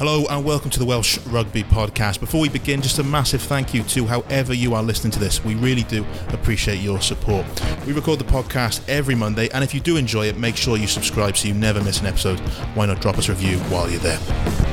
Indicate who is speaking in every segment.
Speaker 1: Hello and welcome to the Welsh Rugby Podcast. Before we begin, just a massive thank you to however you are listening to this. We really do appreciate your support. We record the podcast every Monday, and if you do enjoy it, make sure you subscribe so you never miss an episode. Why not drop us a review while you're there?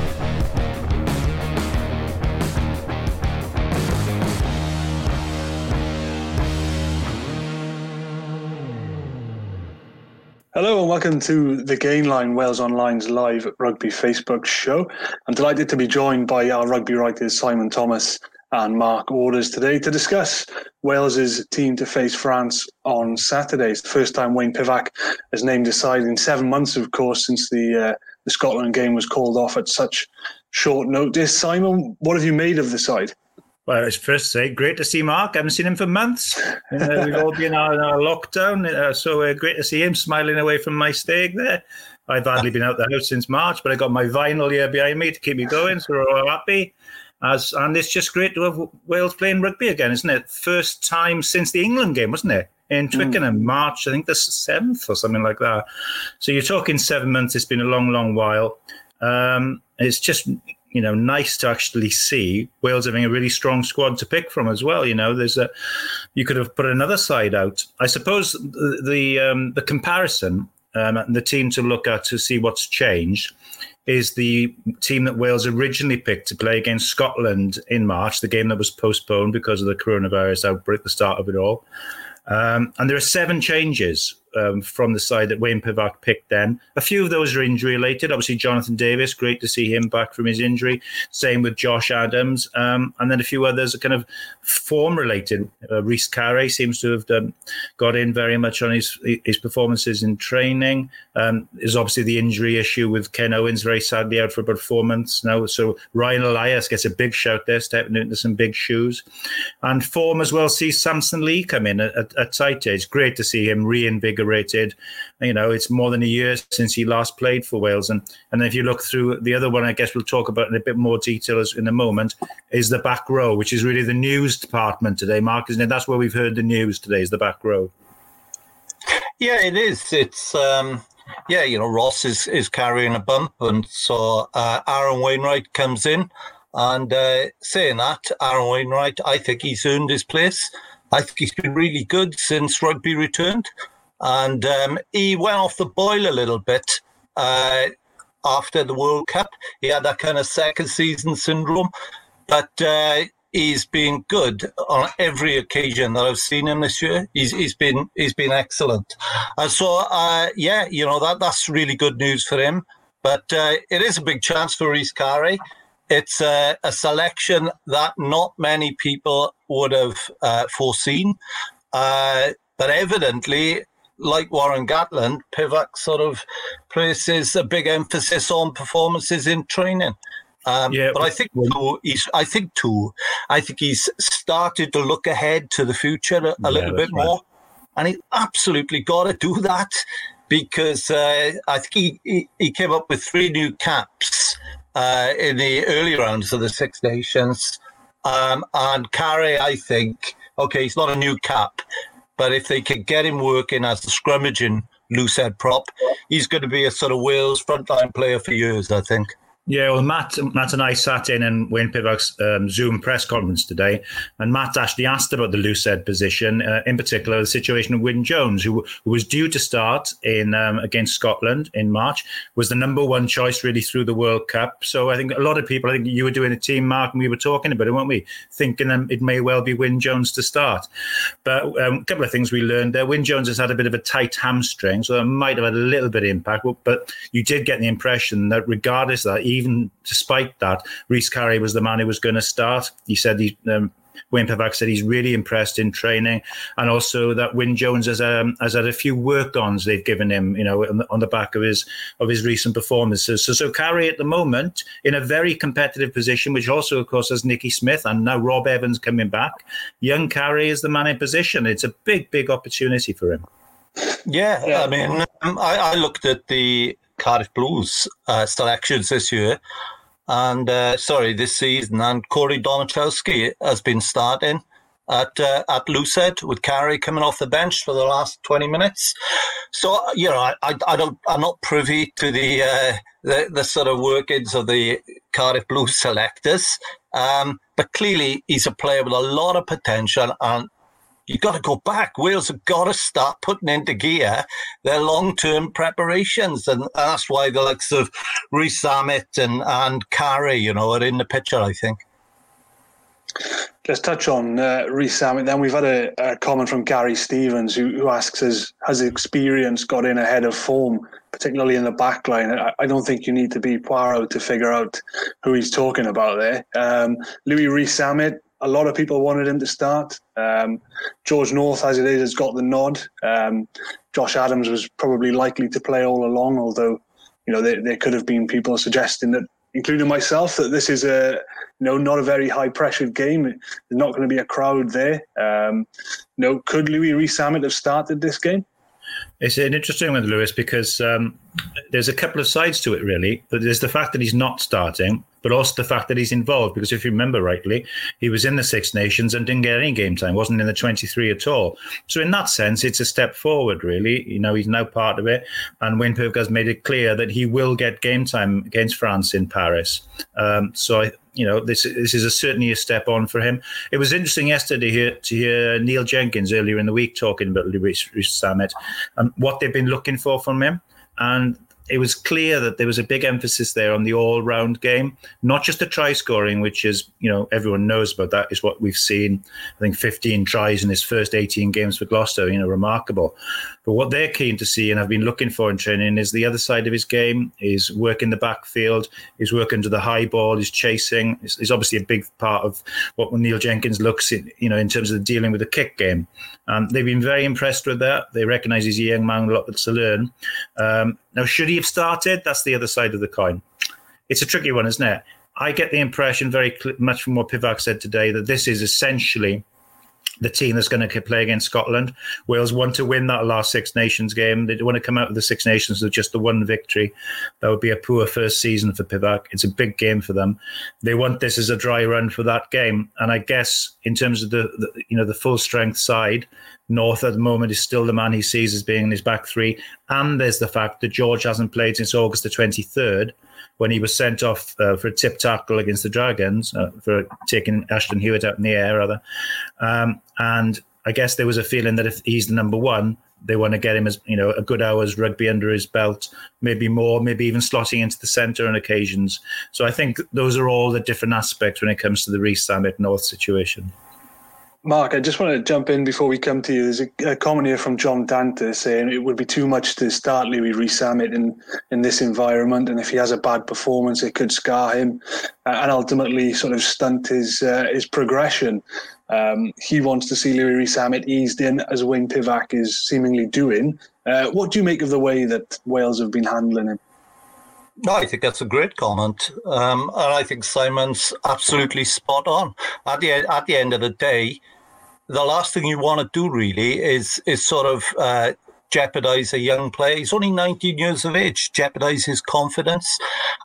Speaker 2: Welcome to the Gainline Wales Online's live rugby Facebook show. I'm delighted to be joined by our rugby writers Simon Thomas and Mark Orders today to discuss Wales's team to face France on Saturday. It's the first time Wayne Pivac has named his side in seven months, of course, since the uh, the Scotland game was called off at such short notice. Simon, what have you made of the side?
Speaker 3: Well, it's first say great to see Mark. I haven't seen him for months. Uh, we've all been on our lockdown, uh, so uh, great to see him smiling away from my steak there. I've hardly been out the house since March, but I got my vinyl here behind me to keep me going, so we're all happy. As and it's just great to have Wales playing rugby again, isn't it? First time since the England game, wasn't it? In Twickenham, mm. March, I think the seventh or something like that. So you're talking seven months. It's been a long, long while. Um, it's just you know nice to actually see Wales having a really strong squad to pick from as well. You know, there's a you could have put another side out. I suppose the the, um, the comparison um, and the team to look at to see what's changed is the team that Wales originally picked to play against Scotland in March, the game that was postponed because of the coronavirus outbreak, the start of it all. Um, and there are seven changes um, from the side that Wayne Pivac picked then. A few of those are injury related. Obviously, Jonathan Davies, great to see him back from his injury. Same with Josh Adams. Um, and then a few others are kind of form related. Uh, Rhys Carré seems to have um, got in very much on his his performances in training. Um, there's obviously the injury issue with Ken Owens, very sadly out for about four months now. So Ryan Elias gets a big shout there, stepping into some big shoes. And form as well sees Samson Lee come in at, at tighthead. Great to see him reinvigorate invigorated. You know, it's more than a year since he last played for Wales. And and if you look through the other one, I guess we'll talk about in a bit more detail in a moment, is the back row, which is really the news department today, Mark, isn't it? That's where we've heard the news today, is the back row.
Speaker 4: Yeah, it is. It's um yeah, you know, Ross is is carrying a bump, and so uh, Aaron Wainwright comes in. And uh, saying that, Aaron Wainwright, I think he's earned his place. I think he's been really good since rugby returned and um, he went off the boil a little bit uh, after the World Cup. He had that kind of second season syndrome, but uh, he's been good on every occasion that I've seen him this year. He's he's been he's been excellent, and so uh, yeah, you know that that's really good news for him. But uh, it is a big chance for Rhys Carré. It's a, a, selection that not many people would have uh, foreseen. Uh, but evidently, like Warren Gatland, Pivac sort of places a big emphasis on performances in training. Um, yeah, but I think too, he's. I think too. I think he's started to look ahead to the future a, a yeah, little bit right. more, and he absolutely got to do that because uh, I think he, he, he came up with three new caps uh, in the early rounds of the Six Nations, um, and Carré, I think okay, he's not a new cap, but if they can get him working as the scrummaging loose head prop, he's going to be a sort of Wales frontline player for years, I think.
Speaker 3: Yeah, well, Matt, Matt and I sat in and Wayne Pivac's um, Zoom press conference today, and Matt actually asked about the head position, uh, in particular the situation of Wyn Jones, who, who was due to start in um, against Scotland in March, was the number one choice really through the World Cup. So I think a lot of people, I think you were doing a team, Mark, and we were talking about it, weren't we? Thinking that it may well be Wyn Jones to start. But um, a couple of things we learned there. Wyn Jones has had a bit of a tight hamstring, so that might have had a little bit of impact. But you did get the impression that regardless of that, even despite that, Rhys Carré was the man who was going to start. He said he. Um, Wayne Pivac said he's really impressed in training, and also that Wyn Jones has um, has had a few work ons they've given him, you know, on the, on the, back of his of his recent performances. So, so Carré at the moment in a very competitive position, which also, of course, has Nicky Smith and now Rob Evans coming back. Young Carré is the man in position. It's a big, big opportunity for him.
Speaker 4: Yeah, yeah. I mean, um, I, I looked at the Cardiff Blues uh, selections this year, and uh, sorry, this season. And Corey Domachowski has been starting at uh, at loosehead with Carré coming off the bench for the last twenty minutes. So you know, I, I, I don't I'm not privy to the, uh, the the sort of workings of the Cardiff Blues selectors. Um, but clearly, he's a player with a lot of potential, and you've got to go back. Wales have got to start putting into gear their long-term preparations, and that's why the likes of Rees Zammit and and Carré, you know, are in the picture. I think.
Speaker 2: Let's touch on uh, Rees Zammit. Then we've had a, a, comment from Gary Stevens who, who asks us, has experience got in ahead of form, particularly in the back line? I, don't think you need to be Poirot to figure out who he's talking about there. Um, Louis Rees Zammit, a lot of people wanted him to start. Um, George North, as it is, has got the nod. Um, Josh Adams was probably likely to play all along, although you know there, there could have been people suggesting that including myself, that this is a you know not a very high pressured game. There's not going to be a crowd there. Um, you know, could Louis Rees Zammit have started this game?
Speaker 3: It's an interesting one, Lewis, because um, there's a couple of sides to it, really. But there's the fact that he's not starting, but also the fact that he's involved. Because if you remember rightly, he was in the Six Nations and didn't get any game time, wasn't in the 23 at all. So, in that sense, it's a step forward, really. You know, he's now part of it. And Wayne has made it clear that he will get game time against France in Paris. Um, so, I, you know, this this is a, certainly a step on for him. It was interesting yesterday here to hear Neil Jenkins earlier in the week talking about Louis Zammit and what they've been looking for from him. And it was clear that there was a big emphasis there on the all-round game, not just the try scoring, which is you know everyone knows about that is what we've seen. I think 15 tries in his first 18 games for Gloucester, you know, remarkable. But what they're keen to see and have been looking for in training is the other side of his game, is work in the backfield, is work into the high ball, is chasing. Is obviously a big part of what Neil Jenkins looks at, you know, in terms of dealing with the kick game. Um, they've been very impressed with that. They recognise he's a young man, a lot to learn. Um, now, should he have started? That's the other side of the coin. It's a tricky one, isn't it? I get the impression very much from what Pivac said today that this is essentially the team that's going to play against Scotland. Wales want to win that last Six Nations game. They want to come out of the Six Nations with just the one victory. That would be a poor first season for Pivac. It's a big game for them. They want this as a dry run for that game. And I guess in terms of the, the you know the full strength side, North at the moment is still the man he sees as being in his back three. And there's the fact that George hasn't played since August the 23rd when he was sent off uh, for a tip tackle against the Dragons uh, for taking Ashton Hewitt out in the air, rather. Um, and I guess there was a feeling that if he's the number one, they want to get him as you know a good hour's rugby under his belt, maybe more, maybe even slotting into the centre on occasions. So I think those are all the different aspects when it comes to the Rees Zammit North situation.
Speaker 2: Mark, I just want to jump in before we come to you. There's a, a comment here from John Dante saying it would be too much to start Louis Rees Zammit in, in this environment, and if he has a bad performance, it could scar him uh, and ultimately sort of stunt his uh, his progression. Um, he wants to see Louis Rees Zammit eased in, as Wayne Pivac is seemingly doing. Uh, what do you make of the way that Wales have been handling him?
Speaker 4: I think that's a great comment, um, and I think Simon's absolutely spot on. At the at the end of the day, the last thing you want to do really is is sort of uh, jeopardize a young player. He's only 19 years of age, jeopardize his confidence.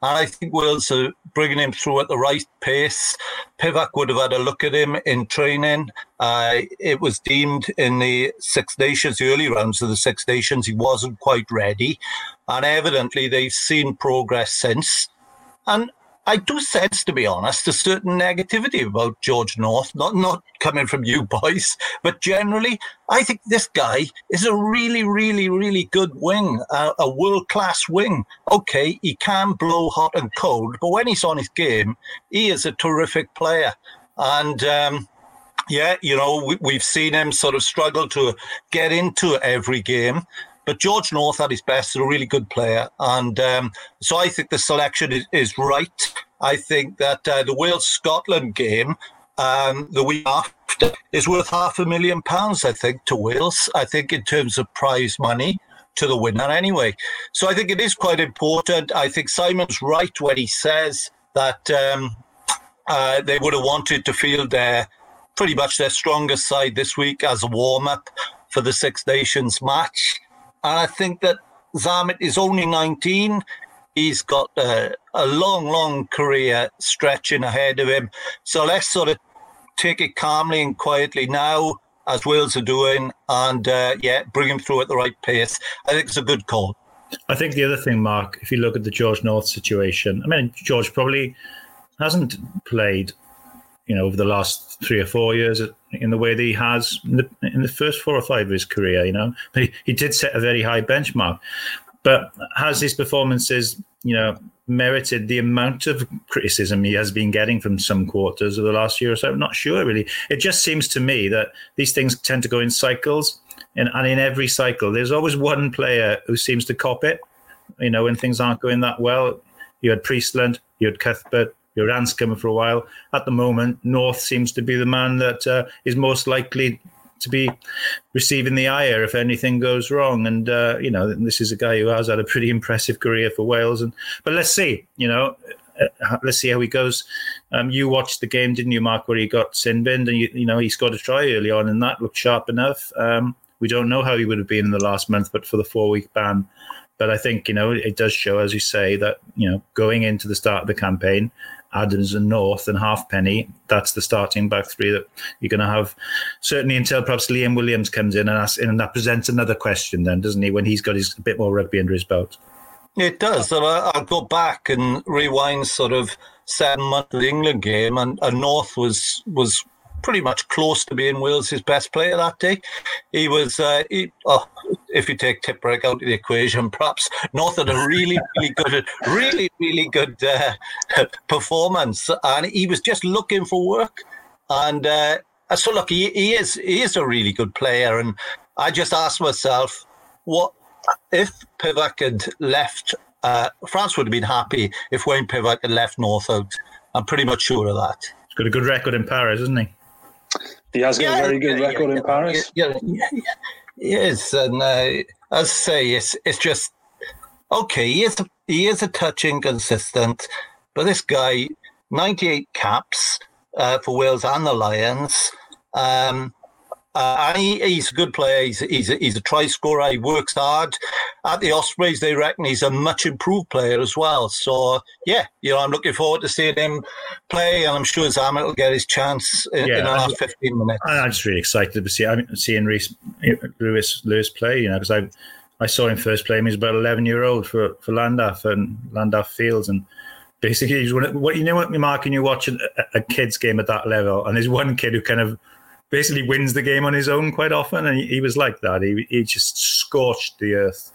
Speaker 4: And I think Wales are bringing him through at the right pace. Pivac would have had a look at him in training. Uh, it was deemed in the Six Nations, the early rounds of the Six Nations, he wasn't quite ready. And evidently they've seen progress since. And I do sense, to be honest, a certain negativity about George North, not not coming from you boys, but generally, I think this guy is a really, really, really good wing, uh, a world class wing. Okay, he can blow hot and cold, but when he's on his game, he is a terrific player. And um, yeah, you know, we, have seen him sort of struggle to get into every game. But George North at his best is a really good player. And um, so I think the selection is, is right. I think that uh, the Wales Scotland game, um, the week after, is worth half a million pounds, I think, to Wales. I think in terms of prize money to the winner anyway. So I think it is quite important. I think Simon's right when he says that um, uh, they would have wanted to field their pretty much their strongest side this week as a warm up for the Six Nations match. And I think that Zammit is only 19. He's got a, a long, long career stretching ahead of him. So let's sort of take it calmly and quietly now, as Wales are doing, and uh, yeah, bring him through at the right pace. I think it's a good call.
Speaker 3: I think the other thing, Mark, if you look at the George North situation, I mean, George probably hasn't played, you know, over the last three or four years in the way that he has in the, in the first four or five of his career. You know, he, he did set a very high benchmark, but has his performances, you know, merited the amount of criticism he has been getting from some quarters of the last year or so? I'm not sure, really. It just seems to me that these things tend to go in cycles. And, and in every cycle, there's always one player who seems to cop it. You know, when things aren't going that well, you had Priestland, you had Cuthbert, had Anscombe for a while. At the moment, North seems to be the man that uh, is most likely to be receiving the ire if anything goes wrong. And uh, you know, this is a guy who has had a pretty impressive career for Wales. And but let's see, you know. Uh, let's see how he goes. Um, you watched the game, didn't you, Mark, where he got sin binned and you, you know he scored a try early on, and that looked sharp enough. Um, we don't know how he would have been in the last month, but for the four week ban. But I think you know it does show, as you say, that you know going into the start of the campaign, Adams and North and Halfpenny, that's the starting back three that you're going to have. Certainly until perhaps Liam Williams comes in and asks, and that presents another question, then doesn't he? When he's got his a bit more rugby under his belt.
Speaker 4: It does. So I'll go back and rewind sort of seven months of the England game, and, and North was was pretty much close to being Wales' best player that day. He was, uh, he, oh, if you take Tipuric out of the equation, perhaps North had a really, really good, really, really good uh, performance, and he was just looking for work. And uh, so, look, he, he is he is a really good player, and I just asked myself, what if Pivac had left? Uh, France would have been happy if Wayne Pivac had left North out. I'm pretty much sure of that.
Speaker 3: He's got a good record in Paris, isn't he?
Speaker 2: He has got yeah, a very good yeah, record yeah, in Paris.
Speaker 4: Yeah, yes, and uh, as I say, it's it's just okay. He is a, he is a touch inconsistent, but this guy, ninety eight caps uh, for Wales and the Lions. Um, uh, he, he's a good player. He's, he's, a, he's a try scorer. He works hard. At the Ospreys, they reckon he's a much improved player as well. So, yeah, you know, I'm looking forward to seeing him play, and I'm sure Zammit will get his chance in, yeah, in the last 15 minutes.
Speaker 3: I'm just really excited to see I mean, seeing Rees, Lewis Lewis play, you know, because I I saw him first play he was about 11 year old for, for Llandaff and Llandaff Fields. And basically, he's one, what you know what, Mark, and you watch a, a kid's game at that level, and there's one kid who kind of basically wins the game on his own quite often, and he, he was like that. He he just scorched the earth.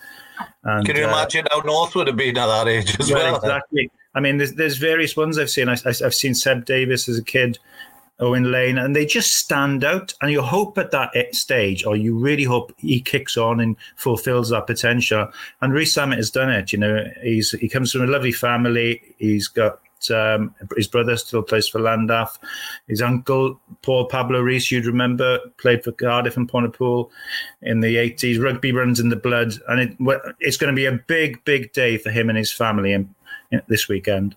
Speaker 4: And, Can you uh, imagine how North would have been at that age as yeah, well?
Speaker 3: Exactly. I mean, there's, there's various ones I've seen. I, have seen Seb Davies as a kid, Owen Lane, and they just stand out. And you hope at that stage, or you really hope he kicks on and fulfills that potential. And Rees Zammit has done it. You know, he's he comes from a lovely family. He's got um, his brother still plays for Llandaff. His uncle, Paul Pablo Rees, you'd remember, played for Cardiff and Pontypool in the 80s. Rugby runs in the blood. And it, it's going to be a big, big day for him and his family in, in this weekend.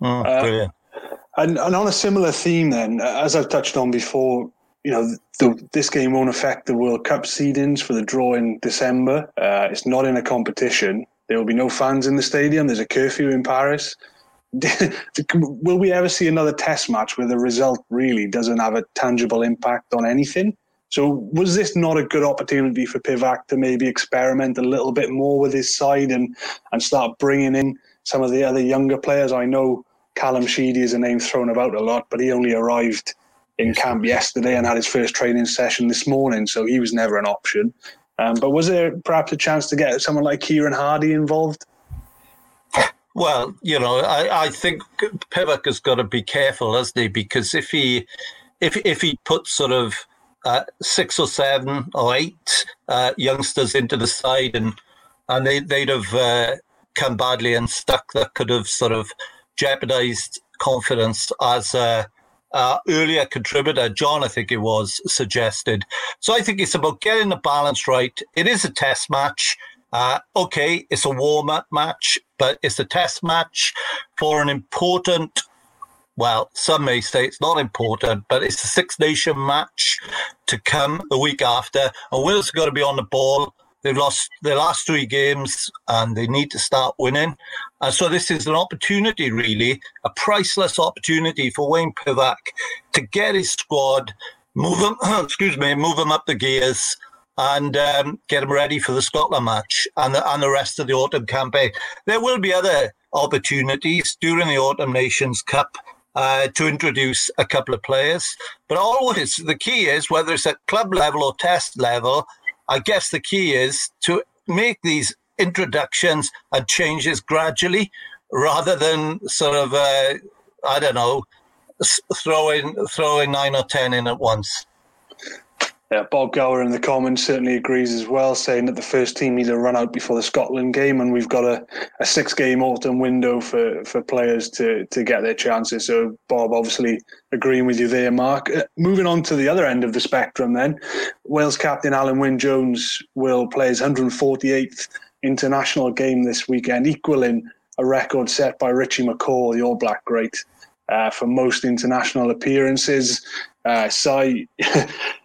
Speaker 4: Oh, brilliant.
Speaker 2: Uh, and, and on a similar theme, then, as I've touched on before, you know, the, this game won't affect the World Cup seedings for the draw in December. Uh, it's not in a competition. There will be no fans in the stadium. There's a curfew in Paris. will we ever see another test match where the result really doesn't have a tangible impact on anything? So was this not a good opportunity for Pivac to maybe experiment a little bit more with his side and and start bringing in some of the other younger players? I know Callum Sheedy is a name thrown about a lot, but he only arrived in camp yesterday and had his first training session this morning, so he was never an option. Um, but was there perhaps a chance to get someone like Kieran Hardy involved?
Speaker 4: Well, you know, I, I think Pivac has got to be careful, hasn't he? Because if he if if he puts sort of uh, six or seven or eight uh, youngsters into the side and and they they'd have uh, come badly and stuck, that could have sort of jeopardised confidence as a, a earlier contributor, John, I think it was suggested. So I think it's about getting the balance right. It is a test match. Uh, okay, it's a warm up match, but it's a test match for an important. Well, some may say it's not important, but it's a Six Nation match to come the week after. And Wales have got to be on the ball. They've lost their last three games and they need to start winning. And so this is an opportunity, really, a priceless opportunity for Wayne Pivac to get his squad, move them, excuse me, move them up the gears and um, get them ready for the Scotland match and the, and the rest of the autumn campaign. There will be other opportunities during the Autumn Nations Cup uh, to introduce a couple of players. But always the key is whether it's at club level or test level, I guess the key is to make these introductions and changes gradually rather than sort of, uh, I don't know, throwing, throwing nine or 10 in at once.
Speaker 2: Yeah, Bob Gower in the comments certainly agrees as well, saying that the first team needs to run out before the Scotland game, and we've got a, a six game autumn window for, for players to, to get their chances. So, Bob, obviously agreeing with you there, Mark. Uh, moving on to the other end of the spectrum, then, Wales captain Alun Wyn Jones will play his 148th international game this weekend, equaling a record set by Richie McCaw, the All Black great. Uh, for most international appearances. Uh, so,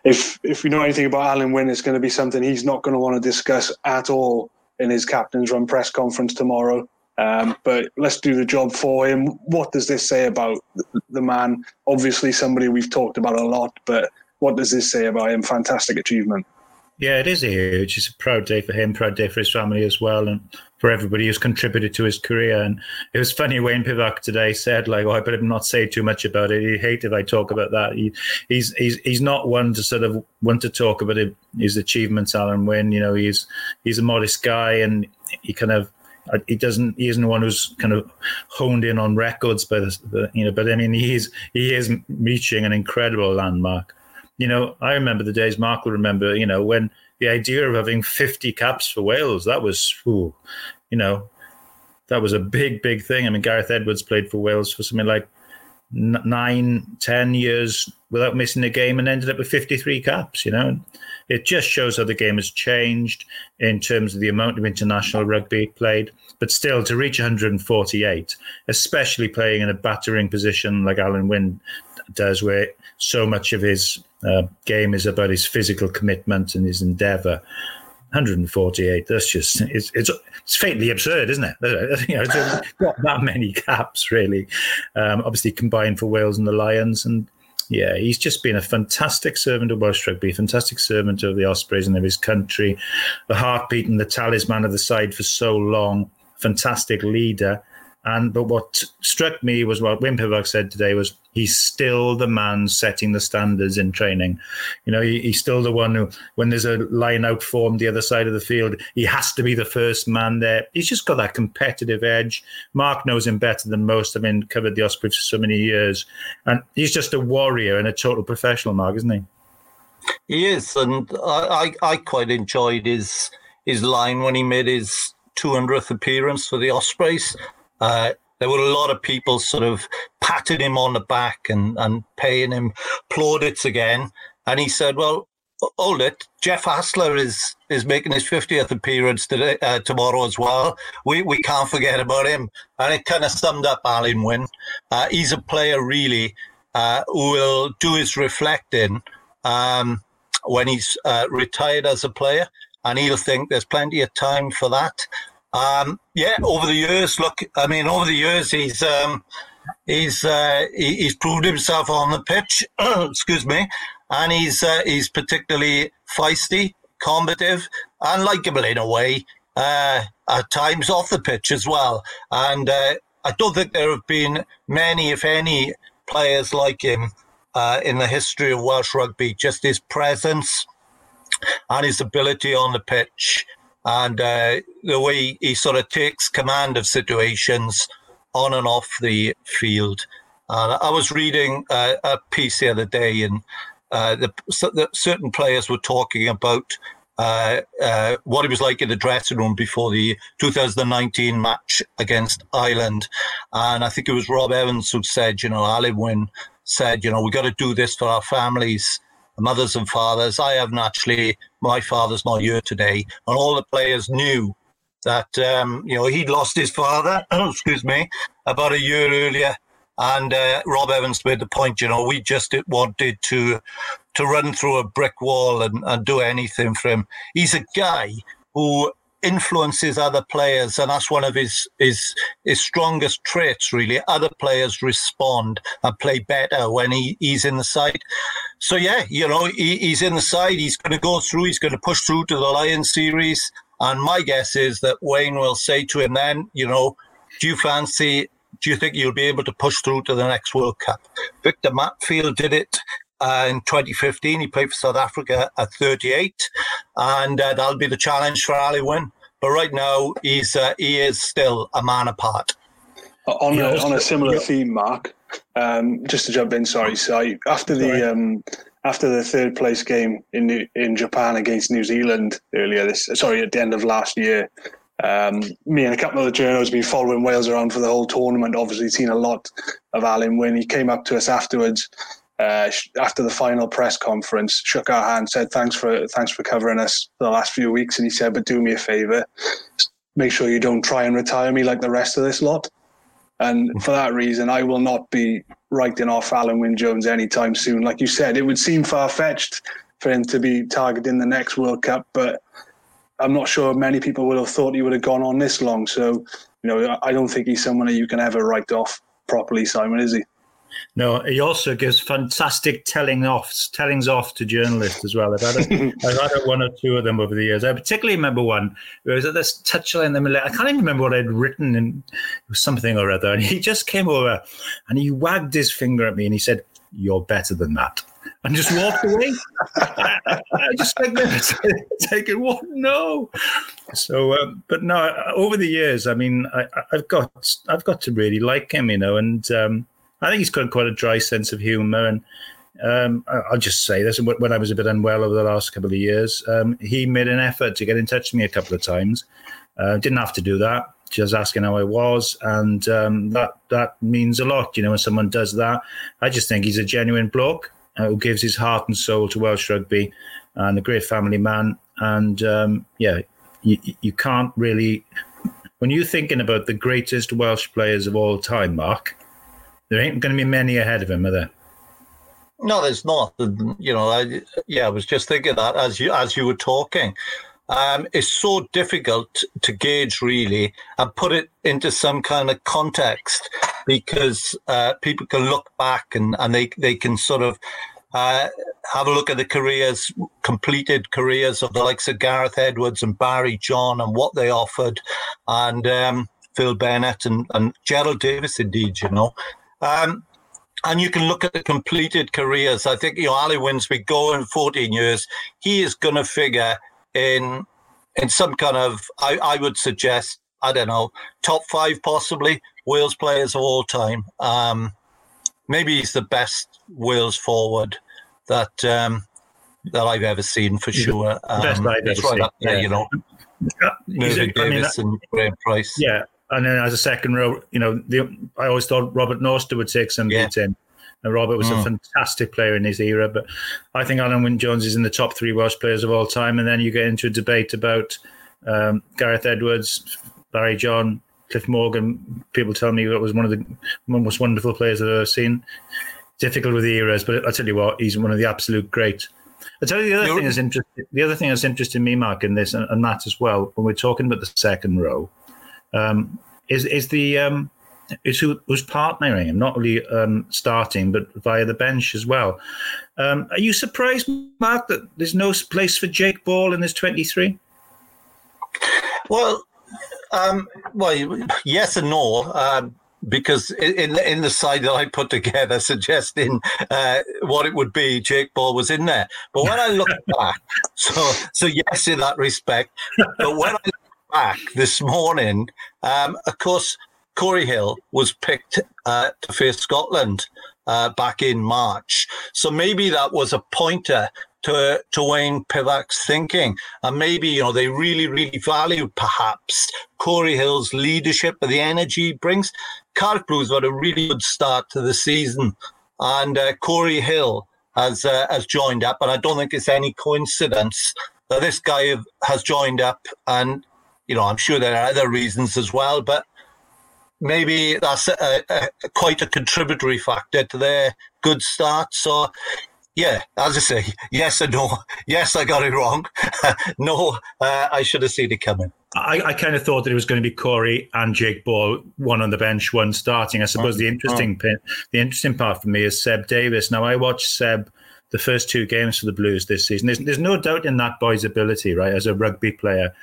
Speaker 2: if if we know anything about Alun Wyn, it's going to be something he's not going to want to discuss at all in his captain's run press conference tomorrow. Um, but let's do the job for him. What does this say about the man? Obviously, somebody we've talked about a lot, but what does this say about him? Fantastic achievement.
Speaker 3: Yeah, it is a huge. It's a proud day for him, proud day for his family as well, and for everybody who's contributed to his career. And it was funny. Wayne Pivac today said, "Like, oh, I better not say too much about it. He hate if I talk about that. He, he's he's he's not one to sort of want to talk about it, his achievements. Alun Wyn, you know, he's he's a modest guy, and he kind of uh, he doesn't he isn't one who's kind of honed in on records but, you know but i mean he is he is reaching an incredible landmark you know, I remember the days Mark will remember, you know, when the idea of having 50 caps for Wales, that was, ooh, you know, that was a big, big thing. I mean, Gareth Edwards played for Wales for something like nine, ten years without missing a game and ended up with 53 caps, you know. It just shows how the game has changed in terms of the amount of international rugby played. But still, to reach 148, especially playing in a battering position like Alun Wyn does, where so much of his uh, game is about his physical commitment and his endeavour. 148. That's just it's it's, it's absurd, isn't it? you know, not that many caps really. Um, obviously combined for Wales and the Lions, and yeah, he's just been a fantastic servant of Welsh rugby, fantastic servant of the Ospreys and of his country, the heartbeat and the talisman of the side for so long. Fantastic leader, and but what struck me was what Wayne Pivac said today was he's still the man setting the standards in training. You know, he, he's still the one who, when there's a line out formed the other side of the field, he has to be the first man there. He's just got that competitive edge. Mark knows him better than most. I mean, covered the Ospreys for so many years, and he's just a warrior and a total professional. Mark, isn't he?
Speaker 4: He is, and I, I, I quite enjoyed his his line when he made his 200th appearance for the Ospreys. Uh, there were a lot of people sort of patting him on the back and, and paying him plaudits again. And he said, well, hold it. Jeff Hassler is is making his 50th appearance today, uh, tomorrow as well. We we can't forget about him. And it kind of summed up Alun Wyn. Uh, he's a player really uh, who will do his reflecting um, when he's uh, retired as a player. And he'll think there's plenty of time for that. Um, yeah, over the years, look, I mean, over the years, he's um, he's uh, he, he's proved himself on the pitch. excuse me, and he's uh, he's particularly feisty, combative, and likable in a way. Uh, at times off the pitch as well, and uh, I don't think there have been many, if any, players like him uh, in the history of Welsh rugby. Just his presence and his ability on the pitch and uh, the way he sort of takes command of situations on and off the field. Uh, I was reading a piece the other day, and uh, the, the, certain players were talking about uh, uh, what it was like in the dressing room before the 2019 match against Ireland. And I think it was Rob Evans who said, you know, Alun Wyn said, you know, we got to do this for our families mothers and fathers. I haven't actually, my father's not here today. And all the players knew that, um, you know, he'd lost his father, excuse me, about a year earlier. And uh, Rob Evans made the point, you know, we just wanted to to run through a brick wall and, and do anything for him. He's a guy who influences other players, and that's one of his his his strongest traits. Really, other players respond and play better when he, he's in the side. So yeah, you know, he, he's in the side. He's going to go through. He's going to push through to the Lions series. And my guess is that Wayne will say to him then, you know, do you fancy? Do you think you'll be able to push through to the next World Cup? Victor Matfield did it uh, in 2015. He played for South Africa at 38, and uh, that'll be the challenge for Alun Wyn. But right now, he's uh, he is still a man apart.
Speaker 2: On a, on a similar theme, Mark. Um, just to jump in, sorry. So after the um, after the third place game in New, in Japan against New Zealand earlier this sorry at the end of last year, um, me and a couple of the journalists have been following Wales around for the whole tournament. Obviously, seen a lot of Alun Wyn he came up to us afterwards uh, after the final press conference, shook our hand, said thanks for thanks for covering us the last few weeks, and he said, "But do me a favour, make sure you don't try and retire me like the rest of this lot." And for that reason, I will not be writing off Alun Wyn Jones anytime soon. Like you said, it would seem far fetched for him to be targeting the next World Cup, but I'm not sure many people would have thought he would have gone on this long. So, you know, I don't think he's someone that you can ever write off properly, Simon, is he?
Speaker 3: No, he also gives fantastic telling offs, tellings off to journalists as well. I've had, a, I've had a one or two of them over the years. I particularly remember one where was at this touchline in the middle. I can't even remember what I'd written, and it was something or other. And he just came over and he wagged his finger at me and he said, "You're better than that." And just walked away. I just like taking what? No. So, um, but no. Over the years, I mean, I, have got I've got to really like him, you know, and um, I think he's got quite a dry sense of humour. And um, I'll just say this: when I was a bit unwell over the last couple of years, um, he made an effort to get in touch with me a couple of times. Uh, didn't have to do that; just asking how I was, and um, that that means a lot. You know, when someone does that, I just think he's a genuine bloke uh, who gives his heart and soul to Welsh rugby, and a great family man. And um, yeah, you, you can't really. When you're thinking about the greatest Welsh players of all time, Mark, there ain't going to be many ahead of him, are there?
Speaker 4: No, there's not. You know, I, yeah, I was just thinking that as you as you were talking. Um, it's so difficult to gauge really and put it into some kind of context because uh, people can look back and, and they, they can sort of uh, have a look at the careers, completed careers of the likes of Gareth Edwards and Barry John and what they offered, and um, Phil Bennett and, and Gerald Davies, indeed, you know. Um, and you can look at the completed careers. I think you know Ali Winsby going 14 years. He is going to figure in in some kind of I, I would suggest I don't know top five possibly Wales players of all time. Um, maybe he's the best Wales forward that um, that I've ever seen for sure. Um,
Speaker 3: best I've ever seen.
Speaker 4: yeah. You know, Mervyn Davies and Graham Price.
Speaker 3: Yeah, and then as a second row, you know, the, I always thought Robert Norster would take some yeah. in. And Robert was mm. a fantastic player in his era, but I think Alun Wyn Jones is in the top three Welsh players of all time. And then you get into a debate about um, Gareth Edwards, Barry John, Cliff Morgan. People tell me that was one of the most wonderful players I've ever seen. Difficult with the eras, but I tell you what, he's one of the absolute greats. I tell you the other You're, thing is interesting. The other thing that's interesting me, Mark, in this and, and Matt as well, when we're talking about the second row, um, is is the um, is who, who's partnering him, not only um, starting but via the bench as well. Um, are you surprised, Mark, that there's no place for Jake Ball in this 23?
Speaker 4: Well, um, well, yes and no. Um, because in in the side that I put together, suggesting uh, what it would be, Jake Ball was in there. But when I look back, so so yes, in that respect. But when I back this morning, um, of course, Cory Hill was picked uh, to face Scotland uh, back in March. So maybe that was a pointer to, to Wayne Pivac's thinking. And maybe, you know, they really, really value perhaps Cory Hill's leadership and the energy he brings. Cardiff Blues had a really good start to the season. And uh, Cory Hill has, uh, has joined up. And I don't think it's any coincidence that this guy has joined up and you know, I'm sure there are other reasons as well, but maybe that's a, a, quite a contributory factor to their good start. So yeah, as I say, yes and no. Yes, I got it wrong. no, uh, I should have seen it coming.
Speaker 3: I, I, kind of thought that it was going to be Cory and Jake Ball, one on the bench, one starting. I suppose oh, the interesting oh. the interesting part for me is Seb Davies. Now I watched Seb the first two games for the Blues this season. There's, there's no doubt in that boy's ability, right, as a rugby player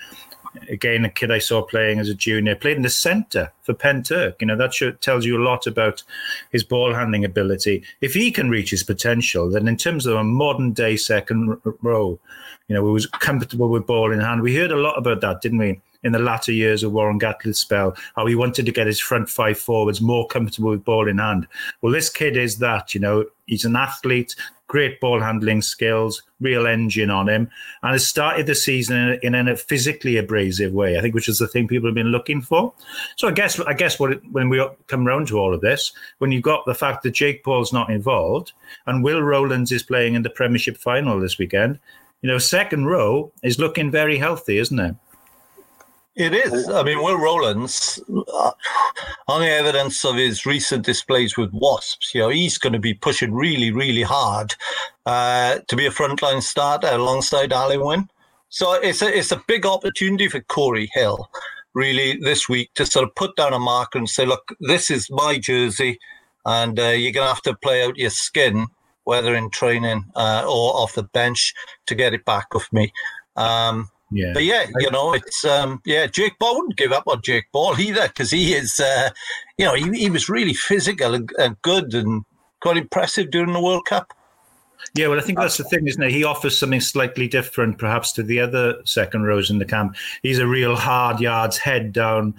Speaker 3: again, a kid I saw playing as a junior, played in the centre for Pentyrch. You know, that should, tells you a lot about his ball handling ability. If he can reach his potential, then in terms of a modern day second row, you know, he was comfortable with ball in hand. We heard a lot about that, didn't we? In the latter years of Warren Gatland's spell, how he wanted to get his front five forwards more comfortable with ball in hand. Well, this kid is that, you know, he's an athlete, great ball handling skills, real engine on him, and has started the season in a, in a, physically abrasive way. I think, which is the thing people have been looking for. So I guess, I guess, what it, when we come round to all of this, when you've got the fact that Jake Ball's not involved and Will Rowlands is playing in the Premiership final this weekend, you know, second row is looking very healthy, isn't it?
Speaker 4: It is. I mean, Will Rowlands, uh, on the evidence of his recent displays with Wasps, you know, he's going to be pushing really, really hard uh, to be a frontline starter alongside Alun Wyn. So it's a it's a big opportunity for Cory Hill, really, this week to sort of put down a marker and say, look, this is my jersey, and uh, you're going to have to play out your skin, whether in training uh, or off the bench, to get it back of me. Um, yeah. But yeah, you know, it's um, yeah. Jake Ball wouldn't give up on Jake Ball either because he is, uh, you know, he, he was really physical and, and good and quite impressive during the World Cup.
Speaker 3: Yeah, well, I think that's the thing, isn't it? He offers something slightly different, perhaps, to the other second rows in the camp. He's a real hard yards, head down,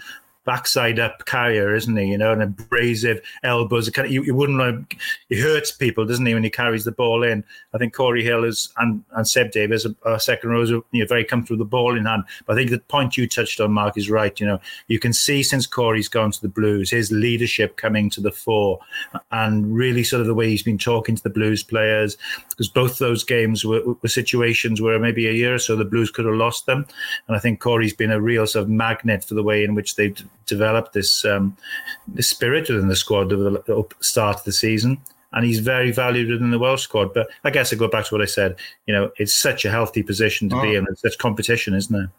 Speaker 3: backside up carrier, isn't he? You know, an abrasive elbows. Kind of, you, you wouldn't like he hurts people, doesn't he, when he carries the ball in? I think Cory Hill is and, and Seb Davies are, second rows, you know, very comfortable with the ball in hand. But I think the point you touched on, Mark, is right. You know, you can see since Cory's gone to the Blues, his leadership coming to the fore, and really sort of the way he's been talking to the Blues players, because both those games were, were situations where maybe a year or so the Blues could have lost them, and I think Cory's been a real sort of magnet for the way in which they've developed this um, this spirit within the squad at the start of the season. And he's very valued within the Welsh squad. But I guess I go back to what I said. You know, it's such a healthy position to oh. be in. It's such competition, isn't it?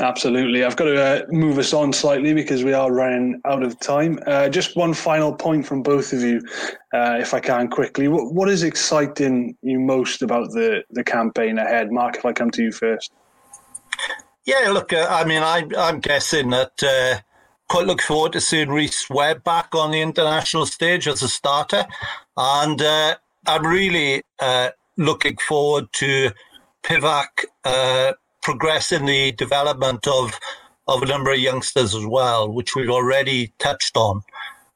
Speaker 2: Absolutely. I've got to uh, move us on slightly because we are running out of time. Uh, just one final point from both of you, uh, if I can quickly. What, what is exciting you most about the, the campaign ahead? Mark, if I come to you first.
Speaker 4: Yeah, look, uh, I mean, I, I'm guessing that uh, quite look forward to seeing Rhys Webb back on the international stage as a starter. And uh, I'm really uh, looking forward to Pivac uh, progressing the development of, of a number of youngsters as well, which we've already touched on.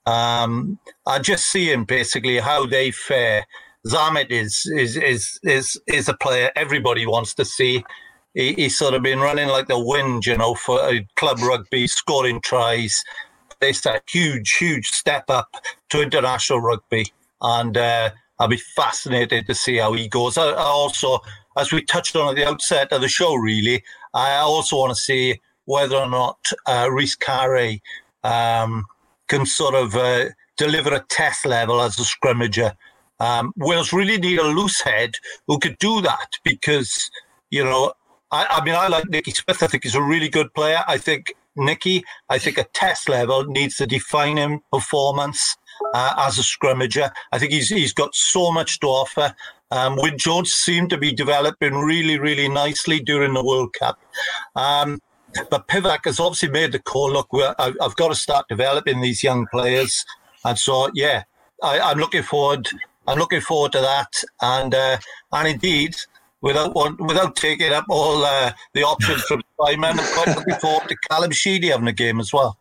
Speaker 4: Um, I just seeing basically how they fare. Zammit is, is is is is a player everybody wants to see he, he's sort of been running like the wind, you know, for club rugby, scoring tries. It's a huge, huge step up to international rugby, and uh, I'll be fascinated to see how he goes. I, I also, as we touched on at the outset of the show, really, I also want to see whether or not uh, Rhys Carré um, can sort of uh, deliver a test level as a scrummager. Um, Wales really need a loose head who could do that because, you know, I, I mean, I like Nicky Smith. I think he's a really good player. I think Nicky, I think at test level needs to define him performance uh, as a scrummager. I think he's he's got so much to offer. Um, Wyn Jones seemed to be developing really, really nicely during the World Cup. Um, but Pivac has obviously made the call. Look, I've got to start developing these young players, and so yeah, I, am looking forward. I'm looking forward to that, and uh, and indeed, without without taking up all uh, the options from Simon. I'm quite looking forward to Callum Sheedy having a game as well.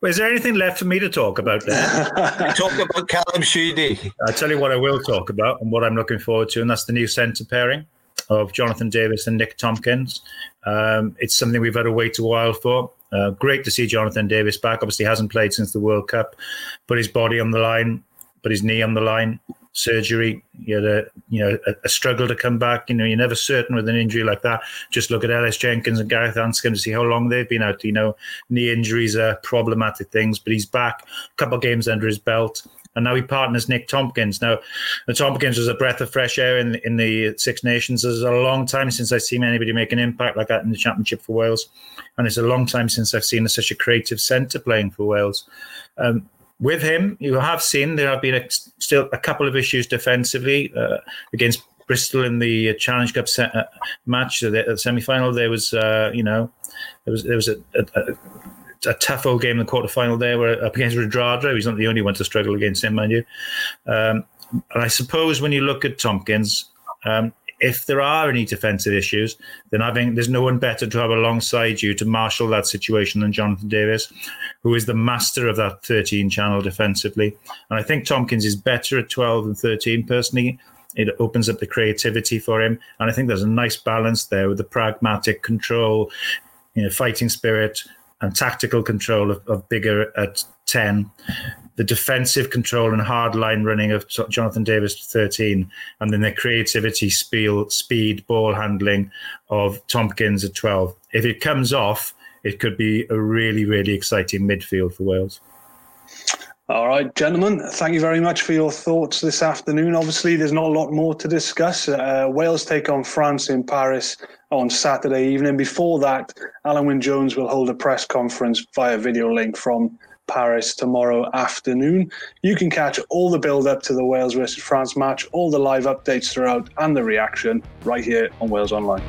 Speaker 3: well. Is there anything left for me to talk about there?
Speaker 4: talk about Callum Sheedy.
Speaker 3: I'll tell you what I will talk about and what I'm looking forward to, and that's the new centre pairing of Jonathan Davies and Nick Tompkins. Um, it's something we've had to wait a while for. Uh, great to see Jonathan Davies back. Obviously, hasn't played since the World Cup, put his body on the line, put his knee on the line surgery. He had a you know a, a, struggle to come back. You know, you're never certain with an injury like that. Just look at Ellis Jenkins and Gareth Anscombe to see how long they've been out. You know, knee injuries are problematic things, but he's back. A couple of games under his belt. and now he partners Nick Tompkins. Now, Tompkins was a breath of fresh air in in the Six Nations. It's a long time since I've seen anybody make an impact like that in the Championship for Wales, and it's a long time since I've seen such a creative centre playing for Wales. Um, with him, you have seen there have been a, still a couple of issues defensively uh, against Bristol in the Challenge Cup se- uh, match, the, the semi final. There was, uh, you know, there was there was a, a, a tough old game in the quarter final there, where up against Radradra. He's not the only one to struggle against him, mind you. Um, and I suppose when you look at Tompkins, um, if there are any defensive issues, then I think there's no one better to have alongside you to marshal that situation than Jonathan Davies, who is the master of that 13 channel defensively. And I think Tompkins is better at 12 and 13 personally. It opens up the creativity for him, and I think there's a nice balance there with the pragmatic control, you know, fighting spirit, and tactical control of, of Biggar at 10 the defensive control and hard line running of Jonathan Davies 13, and then the creativity, speed, speed, ball handling of Tompkins at 12. If it comes off, it could be a really, really exciting midfield for Wales.
Speaker 2: All right, gentlemen, thank you very much for your thoughts this afternoon. Obviously, there's not a lot more to discuss. Uh, Wales take on France in Paris on Saturday evening. Before that, Alun Wyn Jones will hold a press conference via video link from Paris tomorrow afternoon. You can catch all the build up to the Wales versus France match, all the live updates throughout, and the reaction right here on Wales Online.